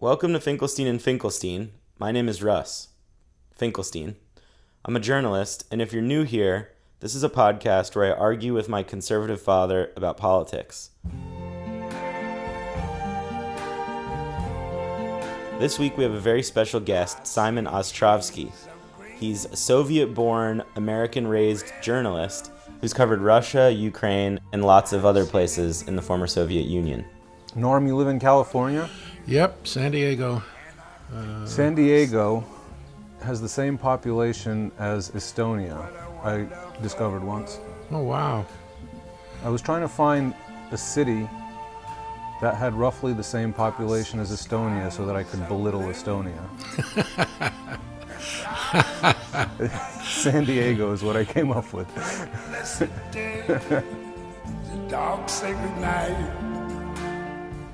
Welcome to Finkelstein and Finkelstein. My name is Russ Finkelstein. I'm a journalist, and if you're new here, this is a podcast where I argue with my conservative father about politics. This week we have a very special guest, Simon Ostrovsky. He's a Soviet born, American raised journalist who's covered Russia, Ukraine, and lots of other places in the former Soviet Union. Norm, you live in California? Yep, San Diego. Uh, San Diego has the same population as Estonia, I discovered once. Oh, wow. I was trying to find a city that had roughly the same population as Estonia so that I could belittle Estonia. San Diego is what I came up with.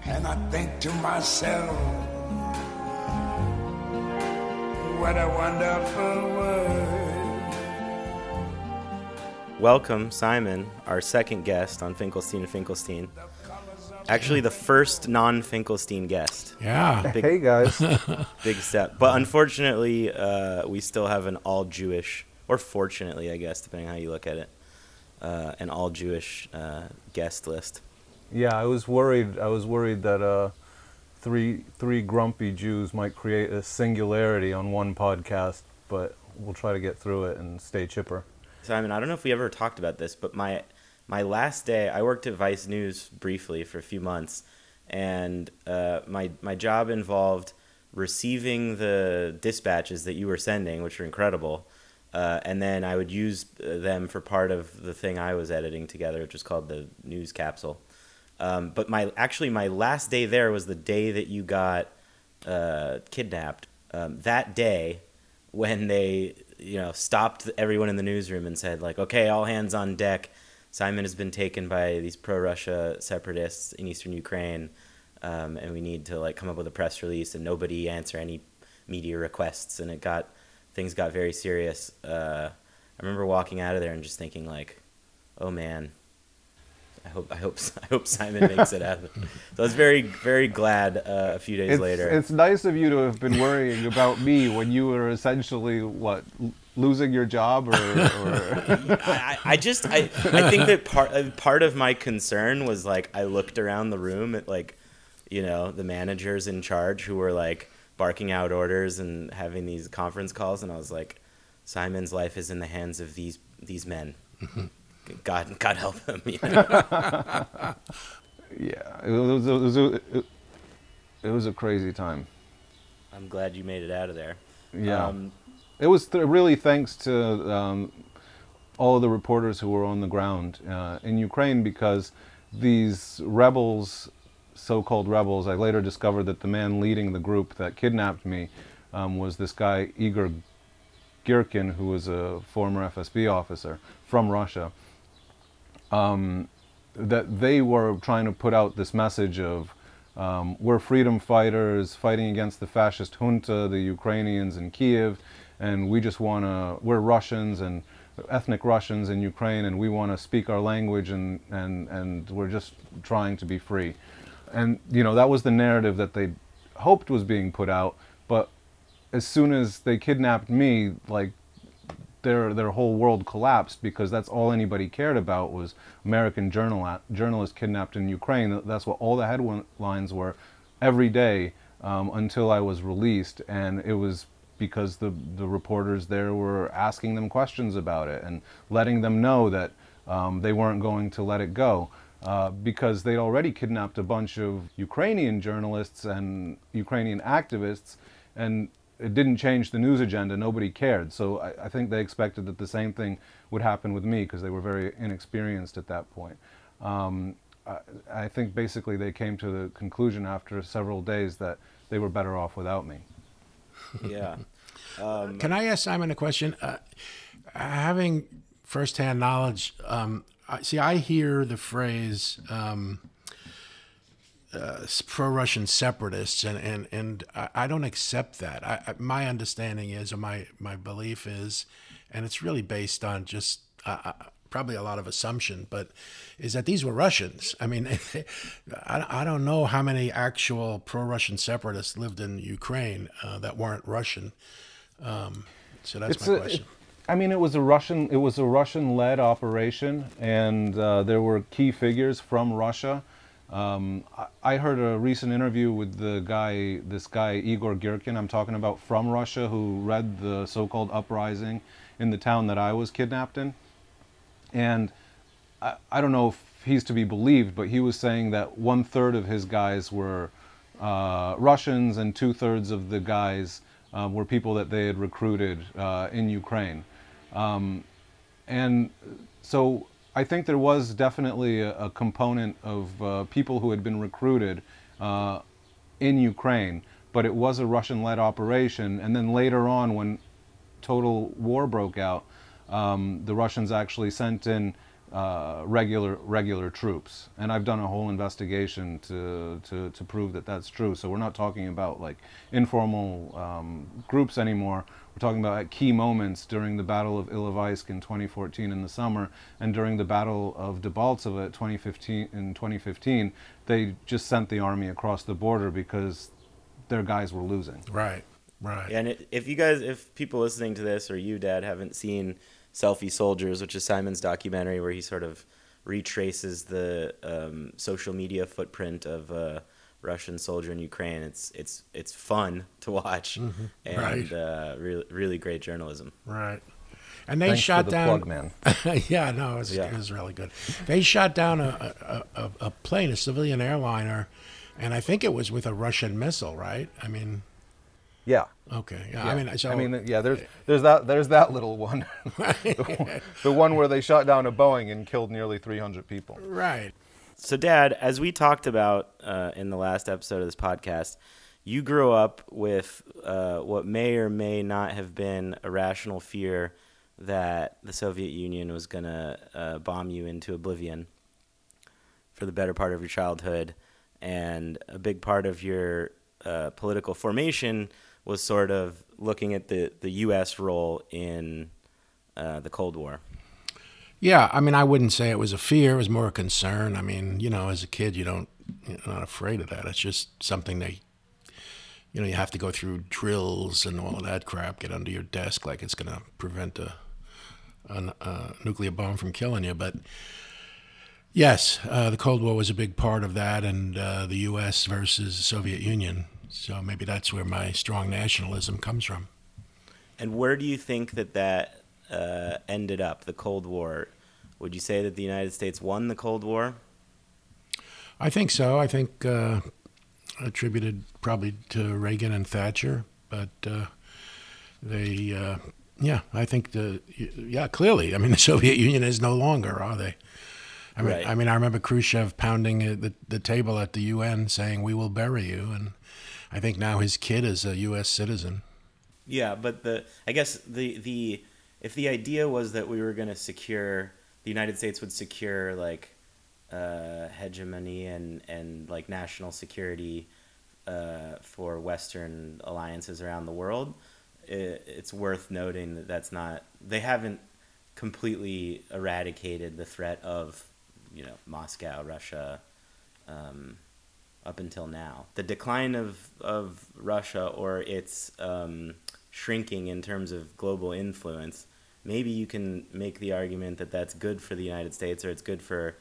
And I think to myself, what a wonderful world. Welcome, Simon, our second guest on Finkelstein and Finkelstein. Actually, the first non Finkelstein guest. Yeah. Big- Hey guys, Big step. But unfortunately, uh, we still have an all Jewish, or fortunately, I guess, depending how you look at it, uh, an all Jewish uh, guest list. Yeah, I was worried. I was worried that uh, three three grumpy Jews might create a singularity on one podcast, but we'll try to get through it and stay chipper. Simon, I don't know if we ever talked about this, but my my last day, I worked at Vice News briefly for a few months, and uh, my my job involved receiving the dispatches that you were sending, which were incredible, uh, and then I would use uh, them for part of the thing I was editing together, which was called the News Capsule. Um, but my actually my last day there was the day that you got uh, kidnapped. Um, that day, when they you know stopped everyone in the newsroom and said like, okay, all hands on deck. Simon has been taken by these pro-Russia separatists in eastern Ukraine, um, and we need to like come up with a press release. And nobody answer any media requests, and it got things got very serious. Uh, I remember walking out of there and just thinking like, oh man, I hope I hope I hope Simon makes it out. So I was very very glad uh, a few days It's, later. it's nice of you to have been worrying about me when you were essentially what l- losing your job or, or I, I just I, I think that part uh, part of my concern was like I looked around the room at like you know the managers in charge who were like barking out orders and having these conference calls and I was like Simon's life is in the hands of these these men. God God help them. You know? yeah, it was, it was a, it, it was a crazy time. I'm glad you made it out of there. Yeah, Um, it was th- really thanks to um, all of the reporters who were on the ground uh, in Ukraine because these rebels, so-called rebels, I later discovered that the man leading the group that kidnapped me um, was this guy Igor Girkin, who was a former FSB officer from Russia. Um, that they were trying to put out this message of um, we're freedom fighters fighting against the fascist junta, the Ukrainians in Kiev, and we just want to, we're Russians and ethnic Russians in Ukraine, and we want to speak our language, and, and, and we're just trying to be free. And, you know, that was the narrative that they hoped was being put out, but as soon as they kidnapped me, like their their whole world collapsed because that's all anybody cared about was American journal journalists kidnapped in Ukraine. That's what all the headlines were every day um, until I was released, and it was because the the reporters there were asking them questions about it and letting them know that um, they weren't going to let it go. Uh, because they'd already kidnapped a bunch of Ukrainian journalists and Ukrainian activists, and it didn't change the news agenda. Nobody cared. So I, I think they expected that the same thing would happen with me because they were very inexperienced at that point. Um, I, I think basically they came to the conclusion after several days that they were better off without me. yeah. Can I ask Simon a question? Uh, having firsthand knowledge, um, I- see, I hear the phrase um, uh, pro-Russian separatists, and and and I, don't accept that. I, I, my understanding is, or my my belief is, and it's really based on just uh, uh, probably a lot of assumption, but is that these were Russians. I mean, I, I don't know how many actual pro-Russian separatists lived in Ukraine uh, that weren't Russian. Um, so that's It's my a- question. it- I mean, it was a Russian. It was a Russian-led operation, and uh, there were key figures from Russia. Um, I, heard a recent interview with the guy, this guy Igor Girkin. I'm talking about from Russia, who read the so-called uprising in the town that I was kidnapped in, and I, I don't know if he's to be believed, but he was saying that one third of his guys were uh, Russians and two thirds of the guys uh, were people that they had recruited uh, in Ukraine. Um, and so I think there was definitely a, a component of uh, people who had been recruited uh, in Ukraine, but it was a Russian led operation. And then later on, when total war broke out, um, the Russians actually sent in uh, regular regular troops, and I've done a whole investigation to, to to prove that that's true. So we're not talking about like informal um, groups anymore. We're talking about at key moments during the Battle of Ilovaisk in 2014 in the summer, and during the Battle of Debaltseve 2015 in 2015, they just sent the army across the border because their guys were losing. Right, right. And if you guys, if people listening to this or you, Dad, haven't seen Selfie Soldiers, which is Simon's documentary where he sort of retraces the um, social media footprint of a Russian soldier in Ukraine, it's it's it's fun to watch and Mm-hmm. Right. uh, really really great journalism. Right. And they Thanks for shot the down. plug, man. yeah, no, it was, Yeah. it was really good. They shot down a, a, a, a plane, a civilian airliner, and I think it was with a Russian missile, right? I mean, Yeah. okay. Yeah, I mean, so I mean, yeah. There's there's that there's that little one, the, one the one where they shot down a Boeing and killed nearly 300 people. right. So, Dad, as we talked about uh, in the last episode of this podcast, you grew up with uh, what may or may not have been a rational fear that the Soviet Union was going to uh, bomb you into oblivion for the better part of your childhood. And a big part of your uh, political formation was sort of looking at the, the U.S. role in uh, the Cold War. Yeah, I mean, I wouldn't say it was a fear; it was more a concern. I mean, you know, as a kid, you don't, you're not afraid of that. It's just something that, you know, you have to go through drills and all of that crap. Get under your desk like it's going to prevent a, a, a nuclear bomb from killing you. But yes, uh, the Cold War was a big part of that, and uh, the U.S. versus the Soviet Union. So maybe that's where my strong nationalism comes from. And where do you think that that uh, ended up, the Cold War? Would you say that the United States won the Cold War? I think so. I think uh, attributed probably to Reagan and Thatcher, but uh, they, uh, yeah, I think the, yeah, clearly. I mean, the Soviet Union is no longer, are they? I mean, Right. I mean, I remember Khrushchev pounding uh, the the table at the UN, saying, "We will bury you," and I think now his kid is a U.S. citizen. Yeah, but the I guess the the if the idea was that we were going to secure the United States would secure like uh, hegemony and and like national security uh, for Western alliances around the world, it, it's worth noting that that's not they haven't completely eradicated the threat of you know Moscow, Russia, um, up until now. The decline of of Russia or its um, shrinking in terms of global influence. Maybe you can make the argument that that's good for the United States or it's good for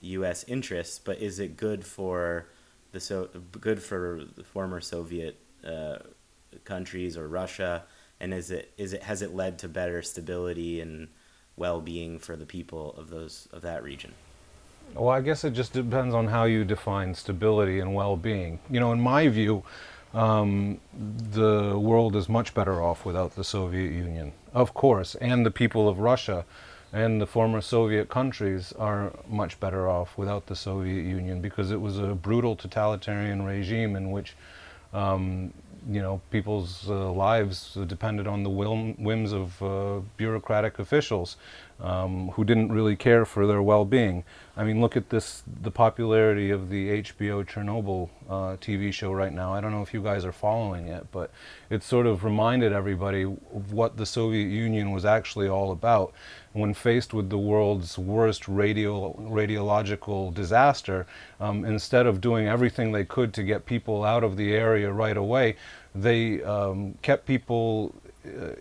U.S. interests, but is it good for the so good for former Soviet uh, countries or Russia? And is it is it has it led to better stability and well-being for the people of those of that region? Well, I guess it just depends on how you define stability and well-being. You know, in my view, um, the world is much better off without the Soviet Union, of course, and the people of Russia and the former Soviet countries are much better off without the Soviet Union because it was a brutal totalitarian regime in which, um, you know, people's uh, lives depended on the whim, whims of uh, bureaucratic officials. Um, who didn't really care for their well-being. I mean, look at this, the popularity of the HBO Chernobyl uh, TV show right now. I don't know if you guys are following it, but it sort of reminded everybody of what the Soviet Union was actually all about. When faced with the world's worst radio, radiological disaster, um, instead of doing everything they could to get people out of the area right away, they um, kept people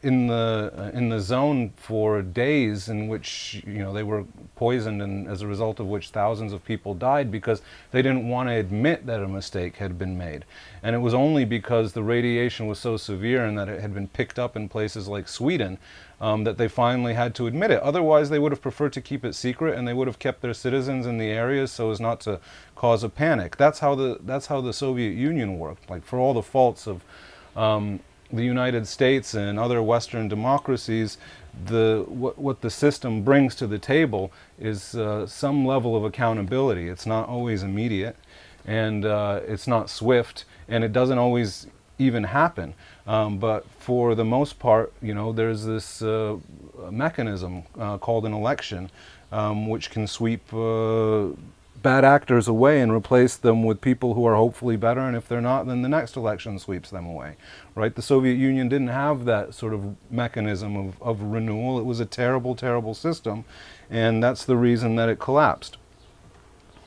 in the uh, in the zone for days in which you know they were poisoned and as a result of which thousands of people died because they didn't want to admit that a mistake had been made. And it was only because the radiation was so severe and that it had been picked up in places like Sweden um, that they finally had to admit it. Otherwise they would have preferred to keep it secret and they would have kept their citizens in the areas so as not to cause a panic. That's how the that's how the Soviet Union worked. Like for all the faults of um, the United States and other Western democracies, the, what, what the system brings to the table is uh, some level of accountability. It's not always immediate, and uh, it's not swift, and it doesn't always even happen. Um, but for the most part, you know, there's this uh, mechanism uh, called an election, um, which can sweep uh, bad actors away and replace them with people who are hopefully better and if they're not then the next election sweeps them away right the soviet union didn't have that sort of mechanism of, of renewal it was a terrible terrible system and that's the reason that it collapsed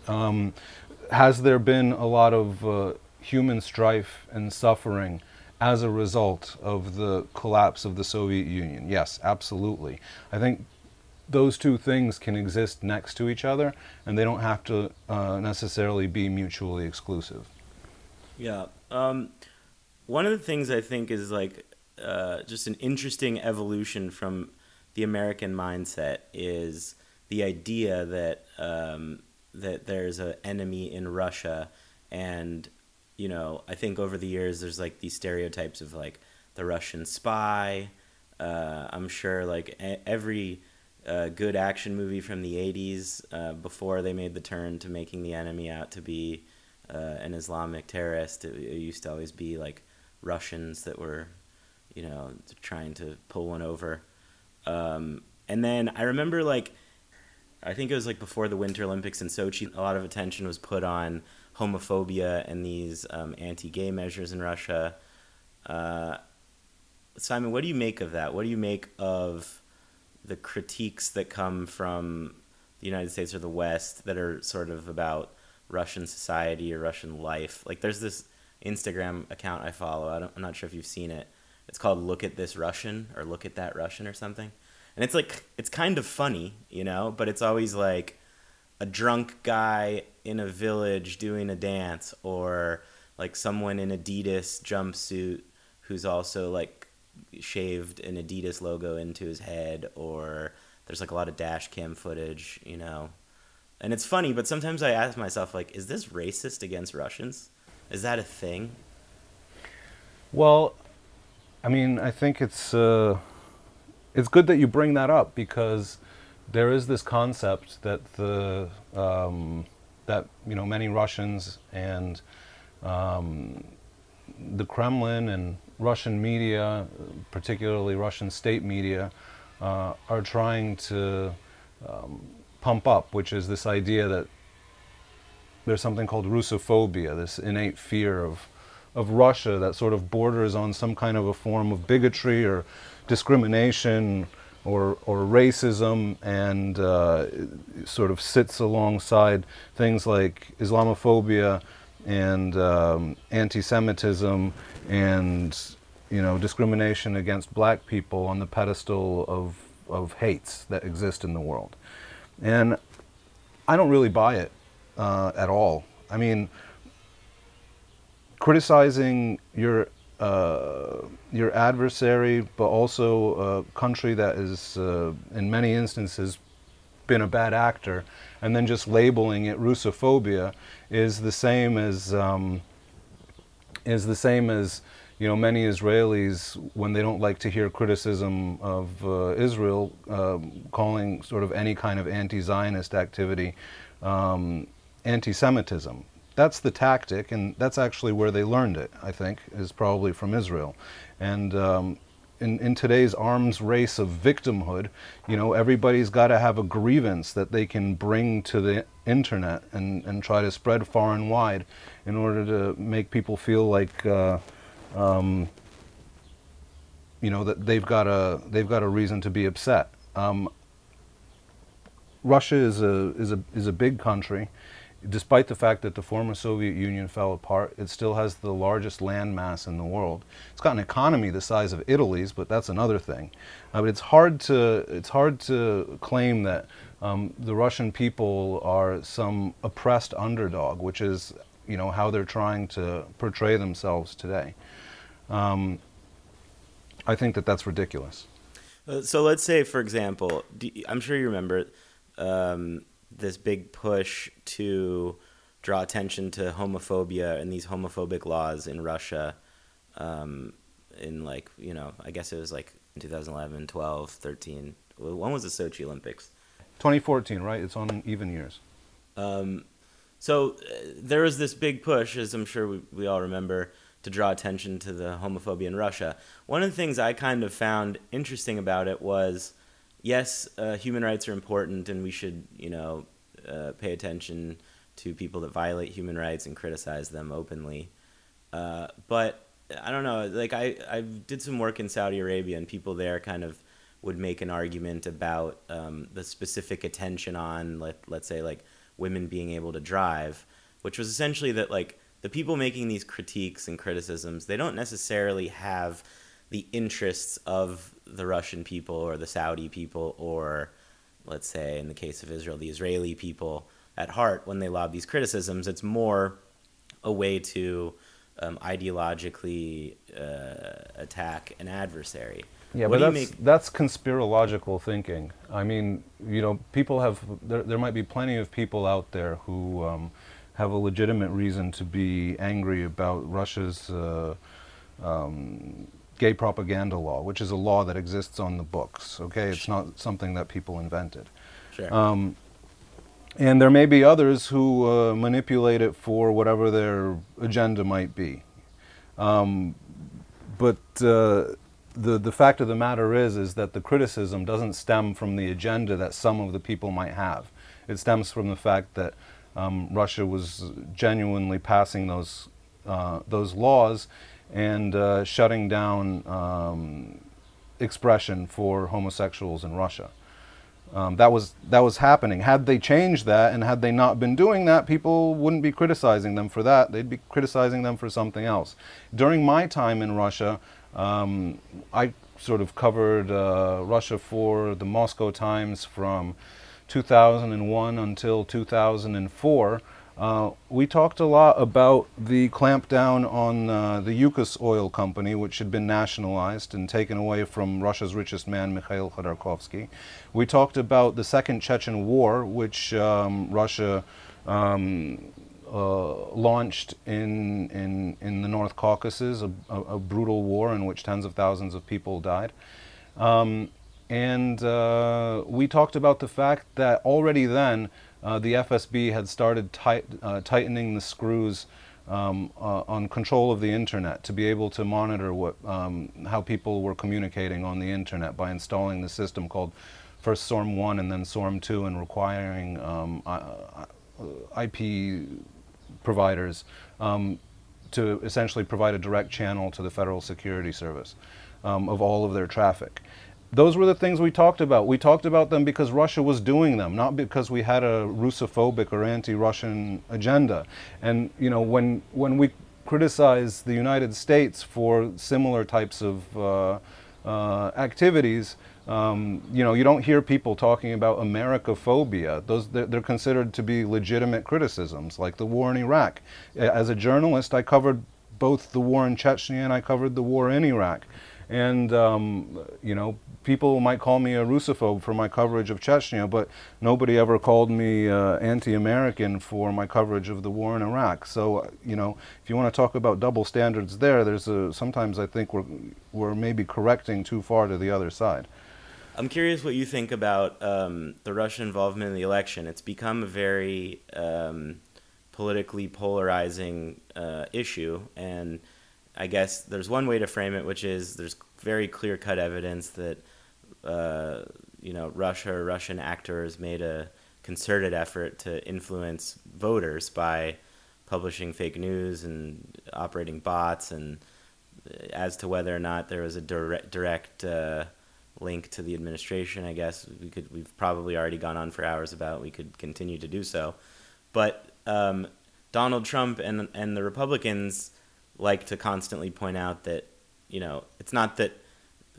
um, has there been a lot of uh, human strife and suffering as a result of the collapse of the Soviet Union? Yes, absolutely. I think those two things can exist next to each other and they don't have to uh, necessarily be mutually exclusive. Yeah. Um, one of the things I think is like uh, just an interesting evolution from the American mindset is the idea that um, that there's an enemy in Russia, and you know I think over the years there's like these stereotypes of like the Russian spy. Uh, I'm sure like every a good action movie from the 80s uh, before they made the turn to making the enemy out to be uh, an Islamic terrorist. It, it, used to always be like Russians that were, you know, trying to pull one over. Um, and then I remember like, I think it was like before the Winter Olympics in Sochi, a lot of attention was put on homophobia and these um, anti gay measures in Russia. Uh, Simon, what do you make of that? What do you make of the critiques that come from the United States or the West that are sort of about Russian society or Russian life. Like there's this Instagram account I follow. I am not sure if you've seen it. It's called "Look at This Russian" or "Look at That Russian" or something. And it's like it's kind of funny, you know, but it's always like a drunk guy in a village doing a dance or like someone in Adidas jumpsuit who's also like shaved an Adidas logo into his head, or there's like a lot of dash cam footage, you know. And it's funny, but sometimes I ask myself, like, is this racist against Russians? Is that a thing? Well, I mean, I think it's uh, it's good that you bring that up because there is this concept that the um, that you know many Russians and um, the Kremlin and Russian media, particularly Russian state media, uh, are trying to um, pump up, which is this idea that there's something called Russophobia, this innate fear of, of Russia that sort of borders on some kind of a form of bigotry or discrimination or, or racism and uh, sort of sits alongside things like Islamophobia and um, anti-Semitism and you know discrimination against black people on the pedestal of of hates that exist in the world, and I don't really buy it uh, at all. I mean, criticizing your uh, your adversary, but also a country that is, uh, in many instances, been a bad actor, and then just labeling it Russophobia is the same as um, is the same as you know many Israelis when they don't like to hear criticism of uh, Israel, uh, calling sort of any kind of anti-Zionist activity um, anti-Semitism. That's the tactic, and that's actually where they learned it. I think is probably from Israel, and um, in, in today's arms race of victimhood, you know, everybody's got to have a grievance that they can bring to the internet and, and try to spread far and wide in order to make people feel like, uh, um, you know, that they've got a they've got a reason to be upset. Um, Russia is a is a is a big country despite the fact that the former Soviet Union fell apart, it still has the largest land mass in the world. It's got an economy the size of Italy's, but that's another thing. Uh, but it's hard to it's hard to claim that um, the Russian people are some oppressed underdog, which is you know how they're trying to portray themselves today. Um, I think that that's ridiculous. Uh, so let's say, for example, I'm sure you remember. Um, this big push to draw attention to homophobia and these homophobic laws in Russia um, in like, you know, I guess it was like 2011, 12, 13. When was the Sochi Olympics? 2014, right? It's on even years. Um, so uh, there was this big push, as I'm sure we, we all remember, to draw attention to the homophobia in Russia. One of the things I kind of found interesting about it was yes, uh, human rights are important, and we should, you know, uh, pay attention to people that violate human rights and criticize them openly. Uh, but I don't know. Like I, I did some work in Saudi Arabia, and people there kind of would make an argument about um, the specific attention on, let let's say, like women being able to drive, which was essentially that like the people making these critiques and criticisms, they don't necessarily have the interests of the Russian people or the Saudi people or let's say in the case of Israel the Israeli people at heart when they lob these criticisms it's more a way to um, ideologically uh, attack an adversary yeah, what but that's, that's conspirological thinking. I mean, you know, people have, there, there might be plenty of people out there who um, have a legitimate reason to be angry about Russia's uh, um, gay propaganda law, which is a law that exists on the books. Okay, it's not something that people invented. Sure. Um, and there may be others who uh, manipulate it for whatever their agenda might be. Um, but uh, the the fact of the matter is is that the criticism doesn't stem from the agenda that some of the people might have. It stems from the fact that um, Russia was genuinely passing those uh, those laws and uh, shutting down um, expression for homosexuals in Russia. Um, that was that was happening. Had they changed that, and had they not been doing that, people wouldn't be criticizing them for that. They'd be criticizing them for something else. During my time in Russia, um, I sort of covered uh, Russia for the Moscow Times from 2001 until 2004. Uh, we talked a lot about the clampdown on uh, the Yukos oil company, which had been nationalized and taken away from Russia's richest man, Mikhail Khodorkovsky. We talked about the Second Chechen War, which um, Russia um, uh, launched in, in, in the North Caucasus, a, a, brutal war in which tens of thousands of people died. Um, and uh, we talked about the fact that already then, uh, the FSB had started tight, uh, tightening the screws um, uh, on control of the internet to be able to monitor what, um, how people were communicating on the internet by installing the system called first SORM 1 and then SORM 2 and requiring um, IP providers um, to essentially provide a direct channel to the Federal Security Service um, of all of their traffic those were the things we talked about. We talked about them because Russia was doing them, not because we had a Russophobic or anti-Russian agenda. And you know, when when we criticize the United States for similar types of uh, uh, activities, um, you know, you don't hear people talking about Americophobia. Those they're, they're considered to be legitimate criticisms, like the war in Iraq. As a journalist, I covered both the war in Chechnya and I covered the war in Iraq. And, um, you know, people might call me a Russophobe for my coverage of Chechnya, but nobody ever called me uh, anti-American for my coverage of the war in Iraq. So, you know, if you want to talk about double standards there, there's a, sometimes I think we're, we're maybe correcting too far to the other side. I'm curious what you think about um, the Russian involvement in the election. It's become a very um, politically polarizing uh, issue, and I guess there's one way to frame it, which is there's very clear cut evidence that uh, you know Russia or Russian actors made a concerted effort to influence voters by publishing fake news and operating bots and as to whether or not there was a direct direct uh, link to the administration, I guess we could we've probably already gone on for hours about. We could continue to do so, but um, Donald Trump and and the Republicans like to constantly point out that you know it's not that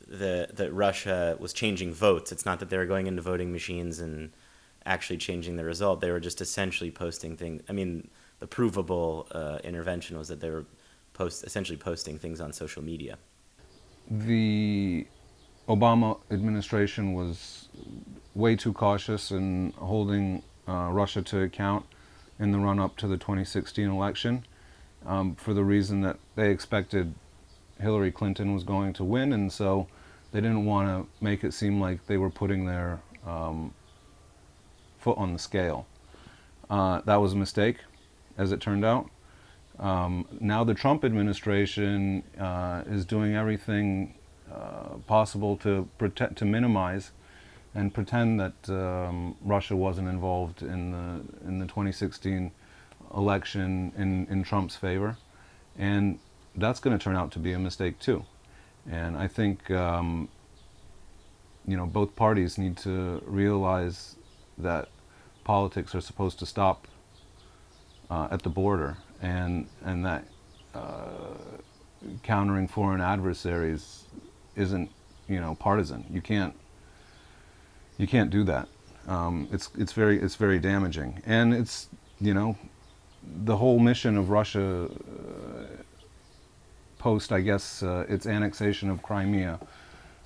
the that Russia was changing votes. It's not that they were going into voting machines and actually changing the result. They were just essentially posting things. I mean, the provable uh, intervention was that they were post essentially posting things on social media. The Obama administration was way too cautious in holding uh, Russia to account in the run up to the 2016 election um, for the reason that they expected Hillary Clinton was going to win, and so they didn't want to make it seem like they were putting their um, foot on the scale. Uh, that was a mistake, as it turned out. Um, now the Trump administration uh, is doing everything uh, possible to protect, to minimize and pretend that um, Russia wasn't involved in the in the 2016 election in in Trump's favor, and that's going to turn out to be a mistake too. And I think um, you know both parties need to realize that politics are supposed to stop uh, at the border and and that uh, countering foreign adversaries isn't you know partisan. You can't you can't do that. Um, it's it's very it's very damaging, and it's you know the whole mission of Russia uh, post I guess uh, its annexation of Crimea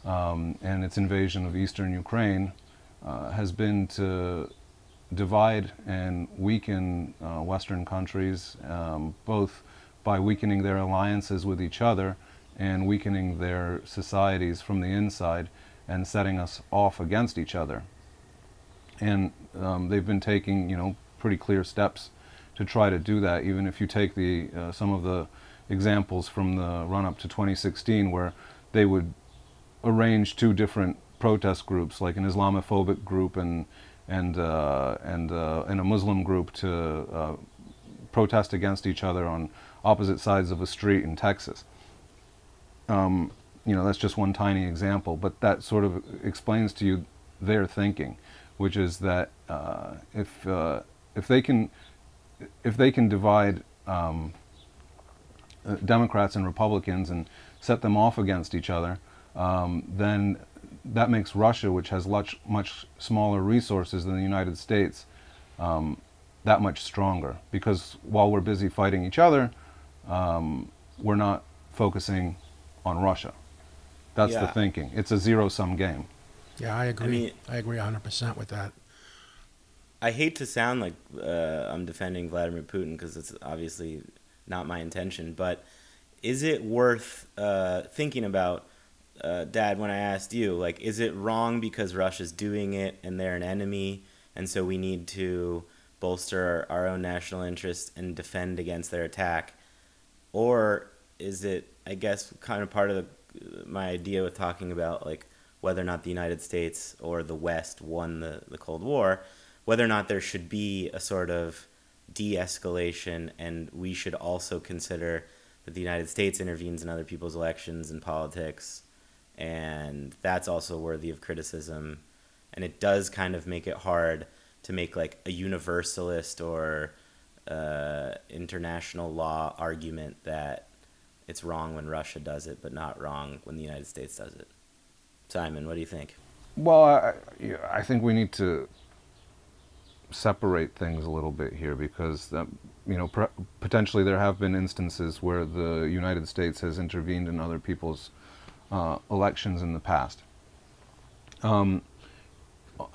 um, and its invasion of eastern Ukraine uh, has been to divide and weaken uh, Western countries, um, both by weakening their alliances with each other and weakening their societies from the inside and setting us off against each other. And um, they've been taking, you know, pretty clear steps to try to do that. Even if you take the uh, some of the examples from the run-up to 2016, where they would arrange two different protest groups, like an Islamophobic group and and uh, and uh, and a Muslim group to uh, protest against each other on opposite sides of a street in Texas. Um, you know, that's just one tiny example, but that sort of explains to you their thinking, which is that uh, if uh, if they can if they can divide um, uh, Democrats and Republicans and set them off against each other, um, then that makes Russia, which has much much smaller resources than the United States, um, that much stronger. Because while we're busy fighting each other, um, we're not focusing on Russia. That's Yeah. the thinking. It's a zero-sum game. Yeah, I agree. mean- I agree 100% with that. I hate to sound like uh, I'm defending Vladimir Putin because it's obviously not my intention, but is it worth uh, thinking about, uh, Dad, when I asked you, like, is it wrong because Russia's doing it and they're an enemy, and so we need to bolster our, our own national interests and defend against their attack? Or is it, I guess, kind of part of the, my idea with talking about, like, whether or not the United States or the West won the, the Cold War? Whether or not there should be a sort of de-escalation and we should also consider that the United States intervenes in other people's elections and politics and that's also worthy of criticism and it does kind of make it hard to make like a universalist or uh, international law argument that it's wrong when Russia does it but not wrong when the United States does it. Simon, what do you think? Well, I, I think we need to separate things a little bit here because, um, you know, potentially there have been instances where the United States has intervened in other people's uh, elections in the past. Um, uh,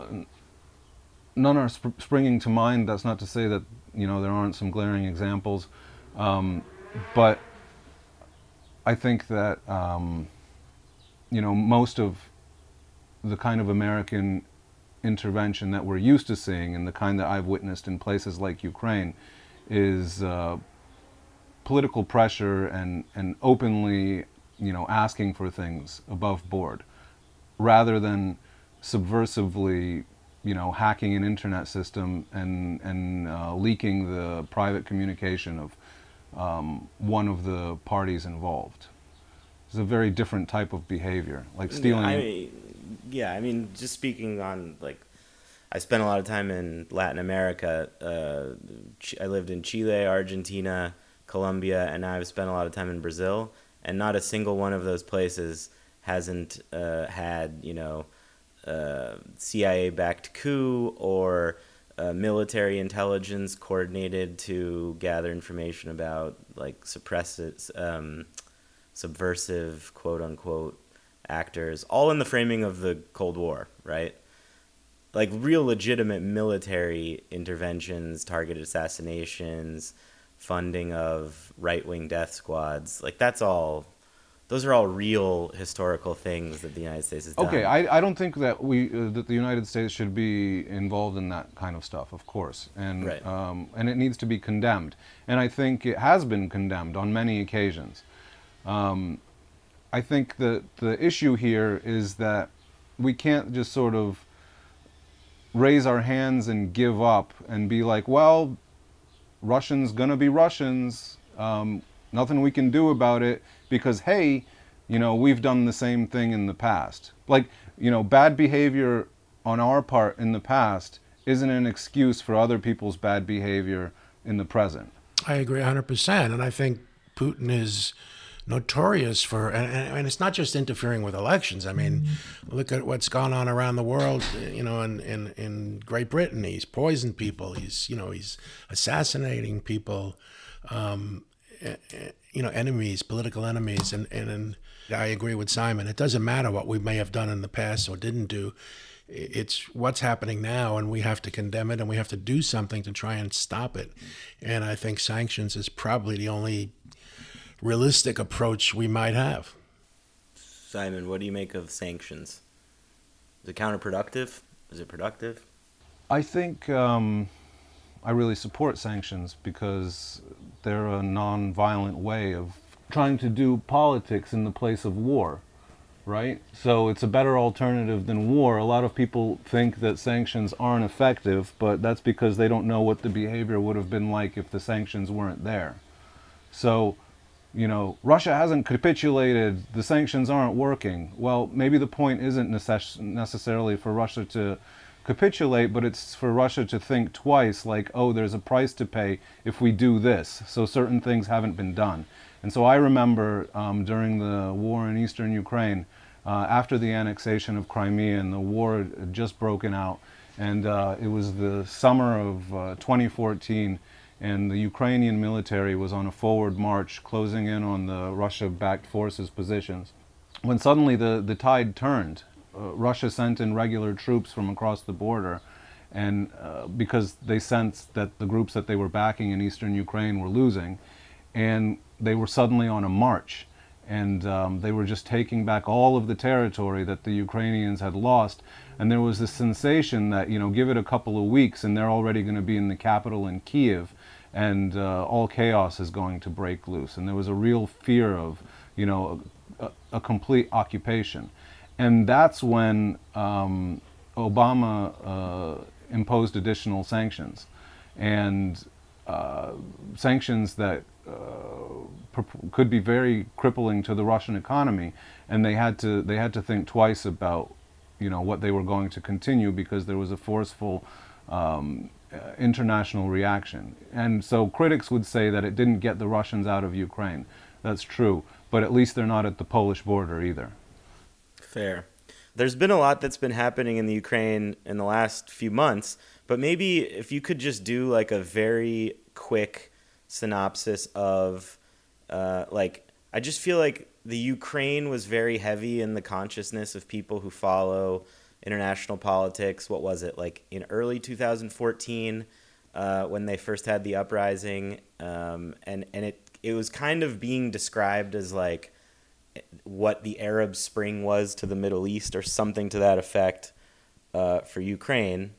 none are sp- springing to mind. That's not to say that you know there aren't some glaring examples, um, but I think that um, you know most of the kind of American intervention that we're used to seeing and the kind that I've witnessed in places like Ukraine is uh, political pressure and, and openly, you know, asking for things above board, rather than subversively, you know, hacking an internet system and and uh, leaking the private communication of um, one of the parties involved. It's a very different type of behavior, like stealing. I mean, yeah, I mean, just speaking on like, I spent a lot of time in Latin America. Uh, I lived in Chile, Argentina, Colombia, and I've spent a lot of time in Brazil. And not a single one of those places hasn't uh, had, you know, uh, CIA-backed coup or uh, military intelligence coordinated to gather information about like suppressive. Um, subversive quote unquote actors, all in the framing of the Cold War, right? Like real legitimate military interventions, targeted assassinations, funding of right wing death squads. Like that's all those are all real historical things that the United States has done. Okay, I, I don't think that we uh, that the United States should be involved in that kind of stuff, of course, and Right. um, and it needs to be condemned, and I think it has been condemned on many occasions. Um, I think that the issue here is that we can't just sort of raise our hands and give up and be like, well, Russians gonna be Russians. Um, nothing we can do about it because hey, you know we've done the same thing in the past. Like you know, bad behavior on our part in the past isn't an excuse for other people's bad behavior in the present. I agree 100%. And I think Putin is notorious for, and, and it's not just interfering with elections. I mean, look at what's gone on around the world, you know, in, in, in Great Britain. He's poisoned people. He's, you know, he's assassinating people, um, eh, eh, you know, enemies, political enemies. And, and, and I agree with Simon. It doesn't matter what we may have done in the past or didn't do. It's what's happening now, and we have to condemn it, and we have to do something to try and stop it. And I think sanctions is probably the only realistic approach we might have. Simon, what do you make of sanctions? Is it counterproductive? Is it productive? I think um, I really support sanctions because they're a non-violent way of trying to do politics in the place of war, right? So it's a better alternative than war. A lot of people think that sanctions aren't effective, but that's because they don't know what the behavior would have been like if the sanctions weren't there. So, you know, Russia hasn't capitulated, the sanctions aren't working. Well, maybe the point isn't necess- necessarily for Russia to capitulate, but it's for Russia to think twice like, oh, there's a price to pay if we do this. So certain things haven't been done. And so I remember um, during the war in eastern Ukraine, uh, after the annexation of Crimea and the war had just broken out, and uh, it was the summer of uh, 2014, and the Ukrainian military was on a forward march, closing in on the Russia-backed forces' positions. When suddenly the, the tide turned, uh, Russia sent in regular troops from across the border, and uh, because they sensed that the groups that they were backing in eastern Ukraine were losing, and they were suddenly on a march, and um, they were just taking back all of the territory that the Ukrainians had lost. And there was this sensation that you know, give it a couple of weeks, and they're already going to be in the capital in Kiev, and uh, all chaos is going to break loose. And there was a real fear of, you know, a, a complete occupation. And that's when um, Obama uh, imposed additional sanctions, and uh, sanctions that could be very crippling to the Russian economy, and they had to they had to think twice about, you know, what they were going to continue because there was a forceful um, uh, international reaction. And so critics would say that it didn't get the Russians out of Ukraine. That's true, but at least they're not at the Polish border either. Fair. There's been a lot that's been happening in the Ukraine in the last few months, but maybe if you could just do like a very quick synopsis of uh, like I just feel like the Ukraine was very heavy in the consciousness of people who follow international politics. What was it like in early 2014 uh, when they first had the uprising, um, and and it it was kind of being described as like what the Arab Spring was to the Middle East or something to that effect uh, for Ukraine.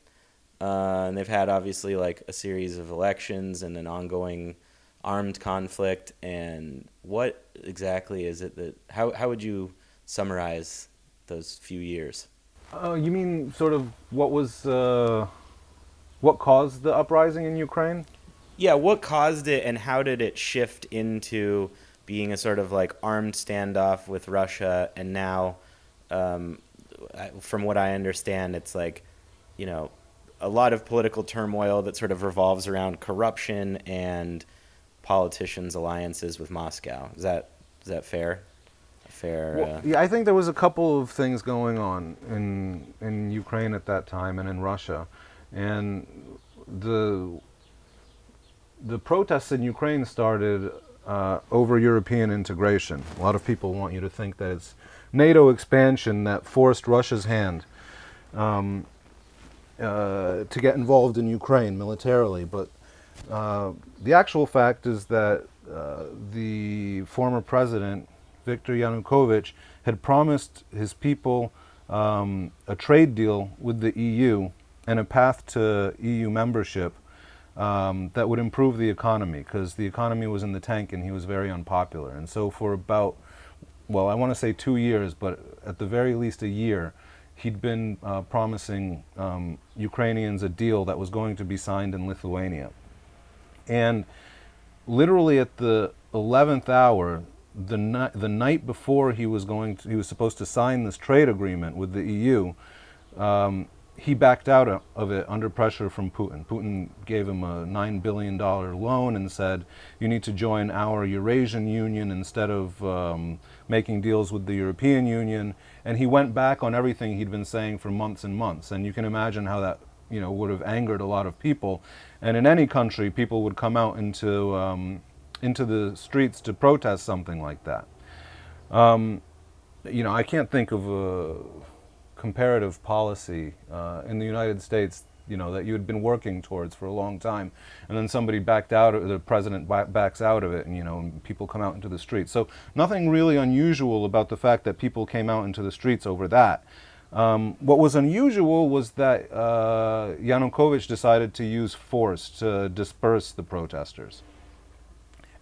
Uh, and they've had obviously like a series of elections and an ongoing armed conflict, and what exactly is it that how how would you summarize those few years? Uh, you mean sort of what was uh, what caused the uprising in Ukraine? Yeah, what caused it, and how did it shift into being a sort of like armed standoff with Russia, and now, um, from what I understand, it's like, you know, a lot of political turmoil that sort of revolves around corruption and politicians' alliances with Moscow. Is that is that fair? Fair. Well, uh, yeah, I think there was a couple of things going on in in Ukraine at that time and in Russia, and the the protests in Ukraine started uh, over European integration. A lot of people want you to think that it's NATO expansion that forced Russia's hand um, uh, to get involved in Ukraine militarily, but uh, the actual fact is that uh, the former president, Viktor Yanukovych, had promised his people um, a trade deal with the EU and a path to EU membership um, that would improve the economy because the economy was in the tank and he was very unpopular. And so, for about, well, I want to say two years, but at the very least a year, he'd been uh, promising um, Ukrainians a deal that was going to be signed in Lithuania. And literally at the 11th hour, the, ni- the night before he was going to, he was supposed to sign this trade agreement with the EU, um, he backed out of it under pressure from Putin. Putin gave him a $9 billion loan and said, you need to join our Eurasian Union instead of um, making deals with the European Union. And he went back on everything he'd been saying for months and months. And you can imagine how that you know, would have angered a lot of people. And in any country, people would come out into, um, into the streets to protest something like that. Um, you know, I can't think of a comparative policy uh, in the United States, you know, that you had been working towards for a long time, and then somebody backed out, of the president backs out of it, and you know, people come out into the streets. So nothing really unusual about the fact that people came out into the streets over that. Um, what was unusual was that uh, Yanukovych decided to use force to disperse the protesters.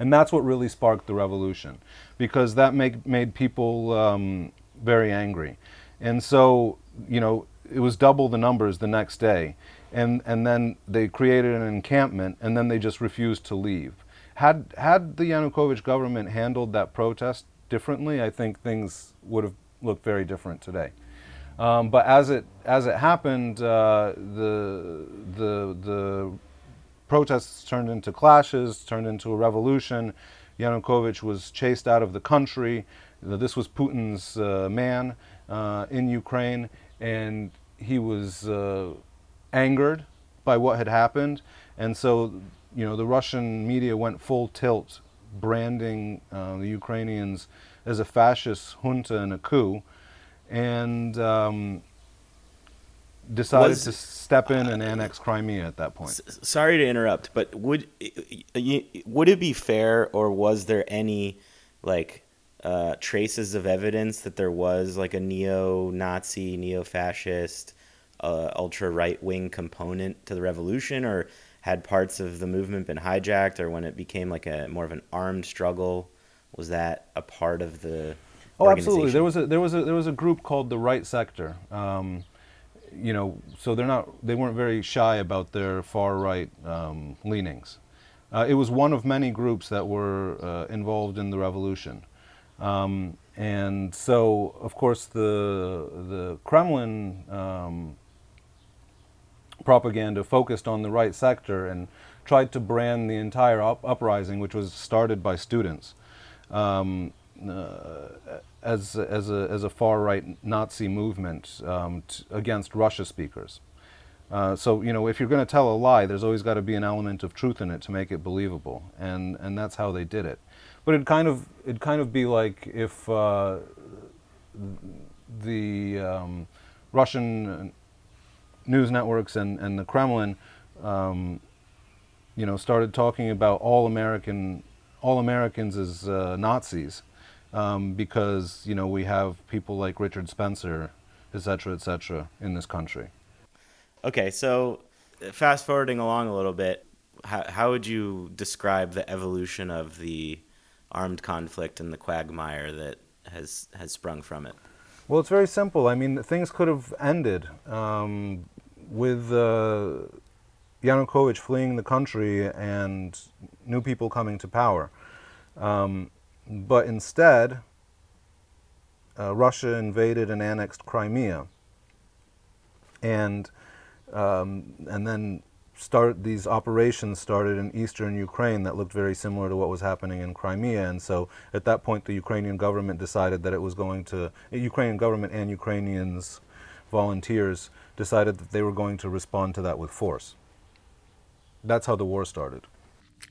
And that's what really sparked the revolution, because that make, made people um, very angry. And so, you know, it was double the numbers the next day. And, and then they created an encampment, and then they just refused to leave. Had, had the Yanukovych government handled that protest differently, I think things would have looked very different today. Um, but as it as it happened, uh, the the the protests turned into clashes, turned into a revolution. Yanukovych was chased out of the country. This was Putin's uh, man uh, in Ukraine, and he was uh, angered by what had happened, and so you know the Russian media went full tilt, branding uh, the Ukrainians as a fascist junta and a coup and um, decided was, to step in and annex Crimea at that point. S- sorry to interrupt, but would would it be fair, or was there any like uh, traces of evidence that there was like a neo-Nazi, neo-fascist, uh, ultra right-wing component to the revolution, or had parts of the movement been hijacked, or when it became like a more of an armed struggle, was that a part of the Oh, absolutely. There was a there was a there was a group called the Right Sector. Um, you know, so they're not they weren't very shy about their far right um, leanings. Uh, it was one of many groups that were uh, involved in the revolution, um, and so of course the the Kremlin um, propaganda focused on the right sector and tried to brand the entire up- uprising, which was started by students. Um, uh, as, as, a, as a far right Nazi movement um, against Russia speakers. Uh, so you know, if you're going to tell a lie, there's always got to be an element of truth in it to make it believable, and and that's how they did it. But it kind of it kind of be like if uh, the um, Russian news networks and, and the Kremlin, um, you know, started talking about all American all Americans as uh, Nazis, um, because you know we have people like Richard Spencer, et cetera, et cetera, in this country. Okay, so fast forwarding along a little bit, how, how would you describe the evolution of the armed conflict and the quagmire that has has sprung from it? Well, it's very simple. I mean, things could have ended um, with uh, Yanukovych fleeing the country and new people coming to power. Um, but instead, uh, Russia invaded and annexed Crimea, and um, and then start these operations started in eastern Ukraine that looked very similar to what was happening in Crimea. And so at that point, the Ukrainian government decided that it was going to, Ukrainian government and Ukrainians, volunteers, decided that they were going to respond to that with force. That's how the war started.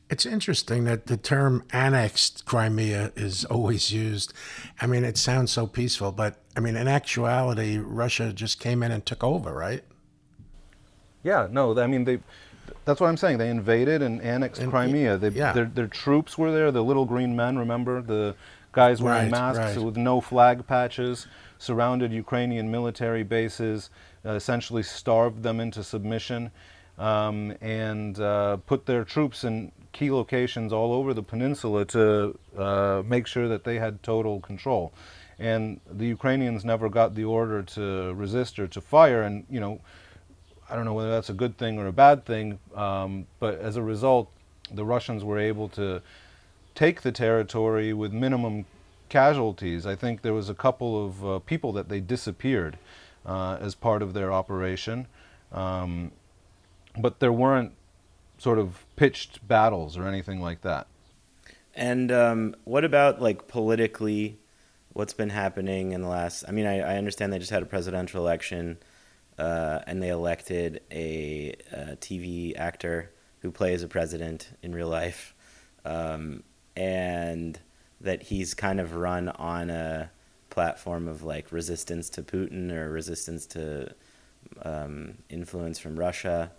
It's interesting that the term annexed Crimea is always used. I mean, it sounds so peaceful, but I mean, in actuality, Russia just came in and took over, right? Yeah, no, I mean they. That's what I'm saying. They invaded and annexed Crimea. They, yeah. their, their troops were there. The little green men, remember the guys wearing Right, masks right. with no flag patches, surrounded Ukrainian military bases, uh, essentially starved them into submission, um, and uh, put their troops in key locations all over the peninsula to uh, make sure that they had total control. And the Ukrainians never got the order to resist or to fire, and you know. I don't know whether that's a good thing or a bad thing, um, but as a result, the Russians were able to take the territory with minimum casualties. I think there was a couple of uh, people that they disappeared uh, as part of their operation, um, but there weren't sort of pitched battles or anything like that. And um, what about like politically? What's been happening in the last? I mean, I, I understand they just had a presidential election, uh, and they elected a, a TV actor who plays a president in real life, um, and that he's kind of run on a platform of like resistance to Putin or resistance to um, influence from Russia.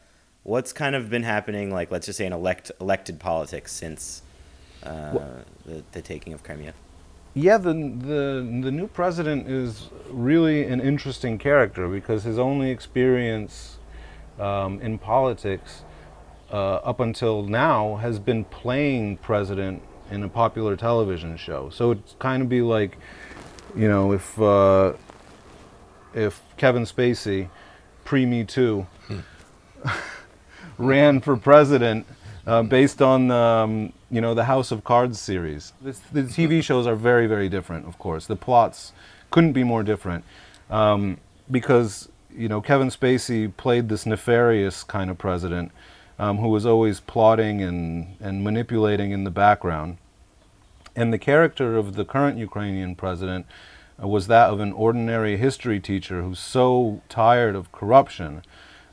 What's kind of been happening, like let's just say in elect elected politics since uh, the, the taking of Crimea? Yeah, the, the the new president is really an interesting character because his only experience um, in politics uh, up until now has been playing president in a popular television show. So it's kind of be like, you know, if uh, if Kevin Spacey, pre Me Too, ran for president uh, based on um, you know the House of Cards series. This, the TV shows are very very different, of course. The plots couldn't be more different um, because you know Kevin Spacey played this nefarious kind of president um, who was always plotting and and manipulating in the background. And the character of the current Ukrainian president uh, was that of an ordinary history teacher who's so tired of corruption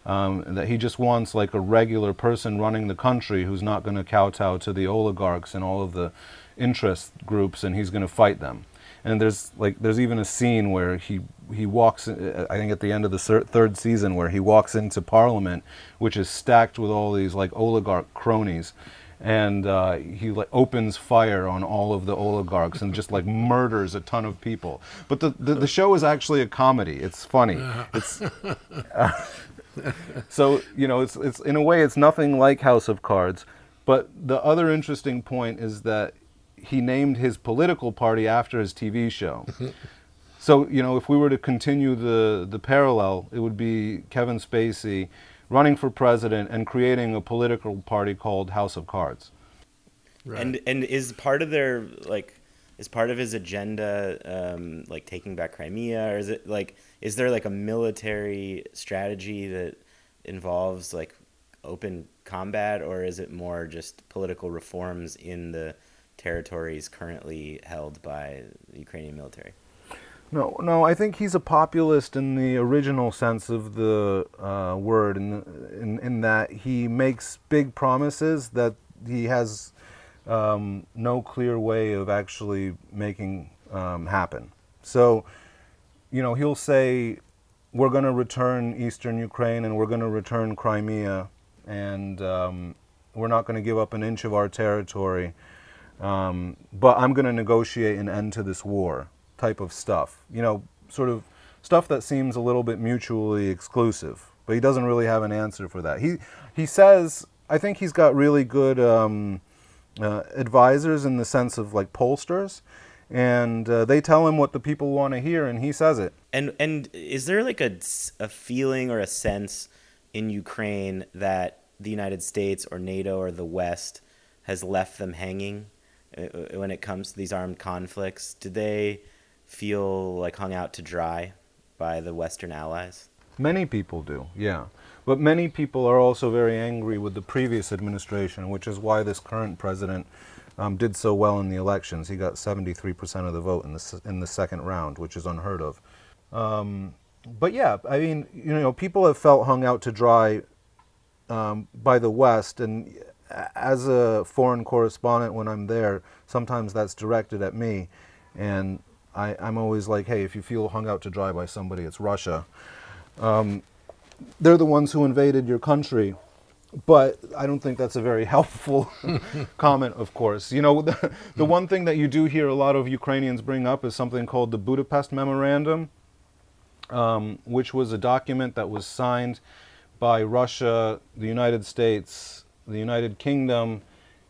um, that he just wants like a regular person running the country who's not going to kowtow to the oligarchs and all of the interest groups, and he's going to fight them. And there's like there's even a scene where he he walks. uh, I think at the end of the third season where he walks into Parliament, which is stacked with all these like oligarch cronies. And uh, he like opens fire on all of the oligarchs and just like murders a ton of people. But the, the, the show is actually a comedy. It's funny. It's so you know it's it's in a way it's nothing like House of Cards, but the other interesting point is that he named his political party after his TV show. so you know if we were to continue the the parallel, it would be Kevin Spacey running for president and creating a political party called House of Cards. Right. And and is part of their like is part of his agenda um, like taking back Crimea, or is it like is there like a military strategy that involves like open combat, or is it more just political reforms in the territories currently held by the Ukrainian military? No, no, I think he's a populist in the original sense of the uh, word, in, in in that he makes big promises that he has um, no clear way of actually making um, happen. So, you know, he'll say, "We're going to return eastern Ukraine and we're going to return Crimea, and um, we're not going to give up an inch of our territory." um, but I'm going to negotiate an end to this war type of stuff. You know, sort of stuff that seems a little bit mutually exclusive. But he doesn't really have an answer for that. He he says I think he's got really good um, uh, advisors in the sense of like pollsters, and uh, they tell him what the people want to hear, and he says it. And and is there like a, a feeling or a sense in Ukraine that the United States or NATO or the West has left them hanging uh, uh, when it comes to these armed conflicts? Do they feel like hung out to dry by the Western allies? Many people do, yeah. But many people are also very angry with the previous administration, which is why this current president um, did so well in the elections. He got 73% of the vote in the, in the second round, which is unheard of. Um, but yeah, I mean, you know, people have felt hung out to dry um, by the West, and as a foreign correspondent, when I'm there, sometimes that's directed at me, and I, am always like, hey, if you feel hung out to dry by somebody, it's Russia. Um, they're the ones who invaded your country. But I don't think that's a very helpful comment, of course. You know, the, the one thing that you do hear a lot of Ukrainians bring up is something called the Budapest Memorandum, um, which was a document that was signed by Russia, the United States, the United Kingdom,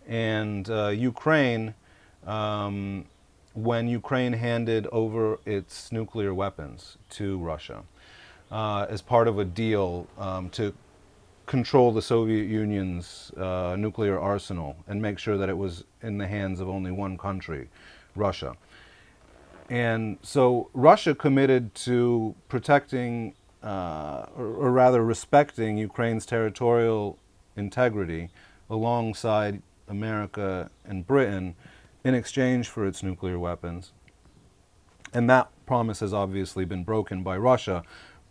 and uh, Ukraine um, when Ukraine handed over its nuclear weapons to Russia uh, as part of a deal um, to control the Soviet Union's uh, nuclear arsenal and make sure that it was in the hands of only one country, Russia. And so Russia committed to protecting, uh, or, or, rather respecting, Ukraine's territorial integrity alongside America and Britain in exchange for its nuclear weapons. And that promise has obviously been broken by Russia,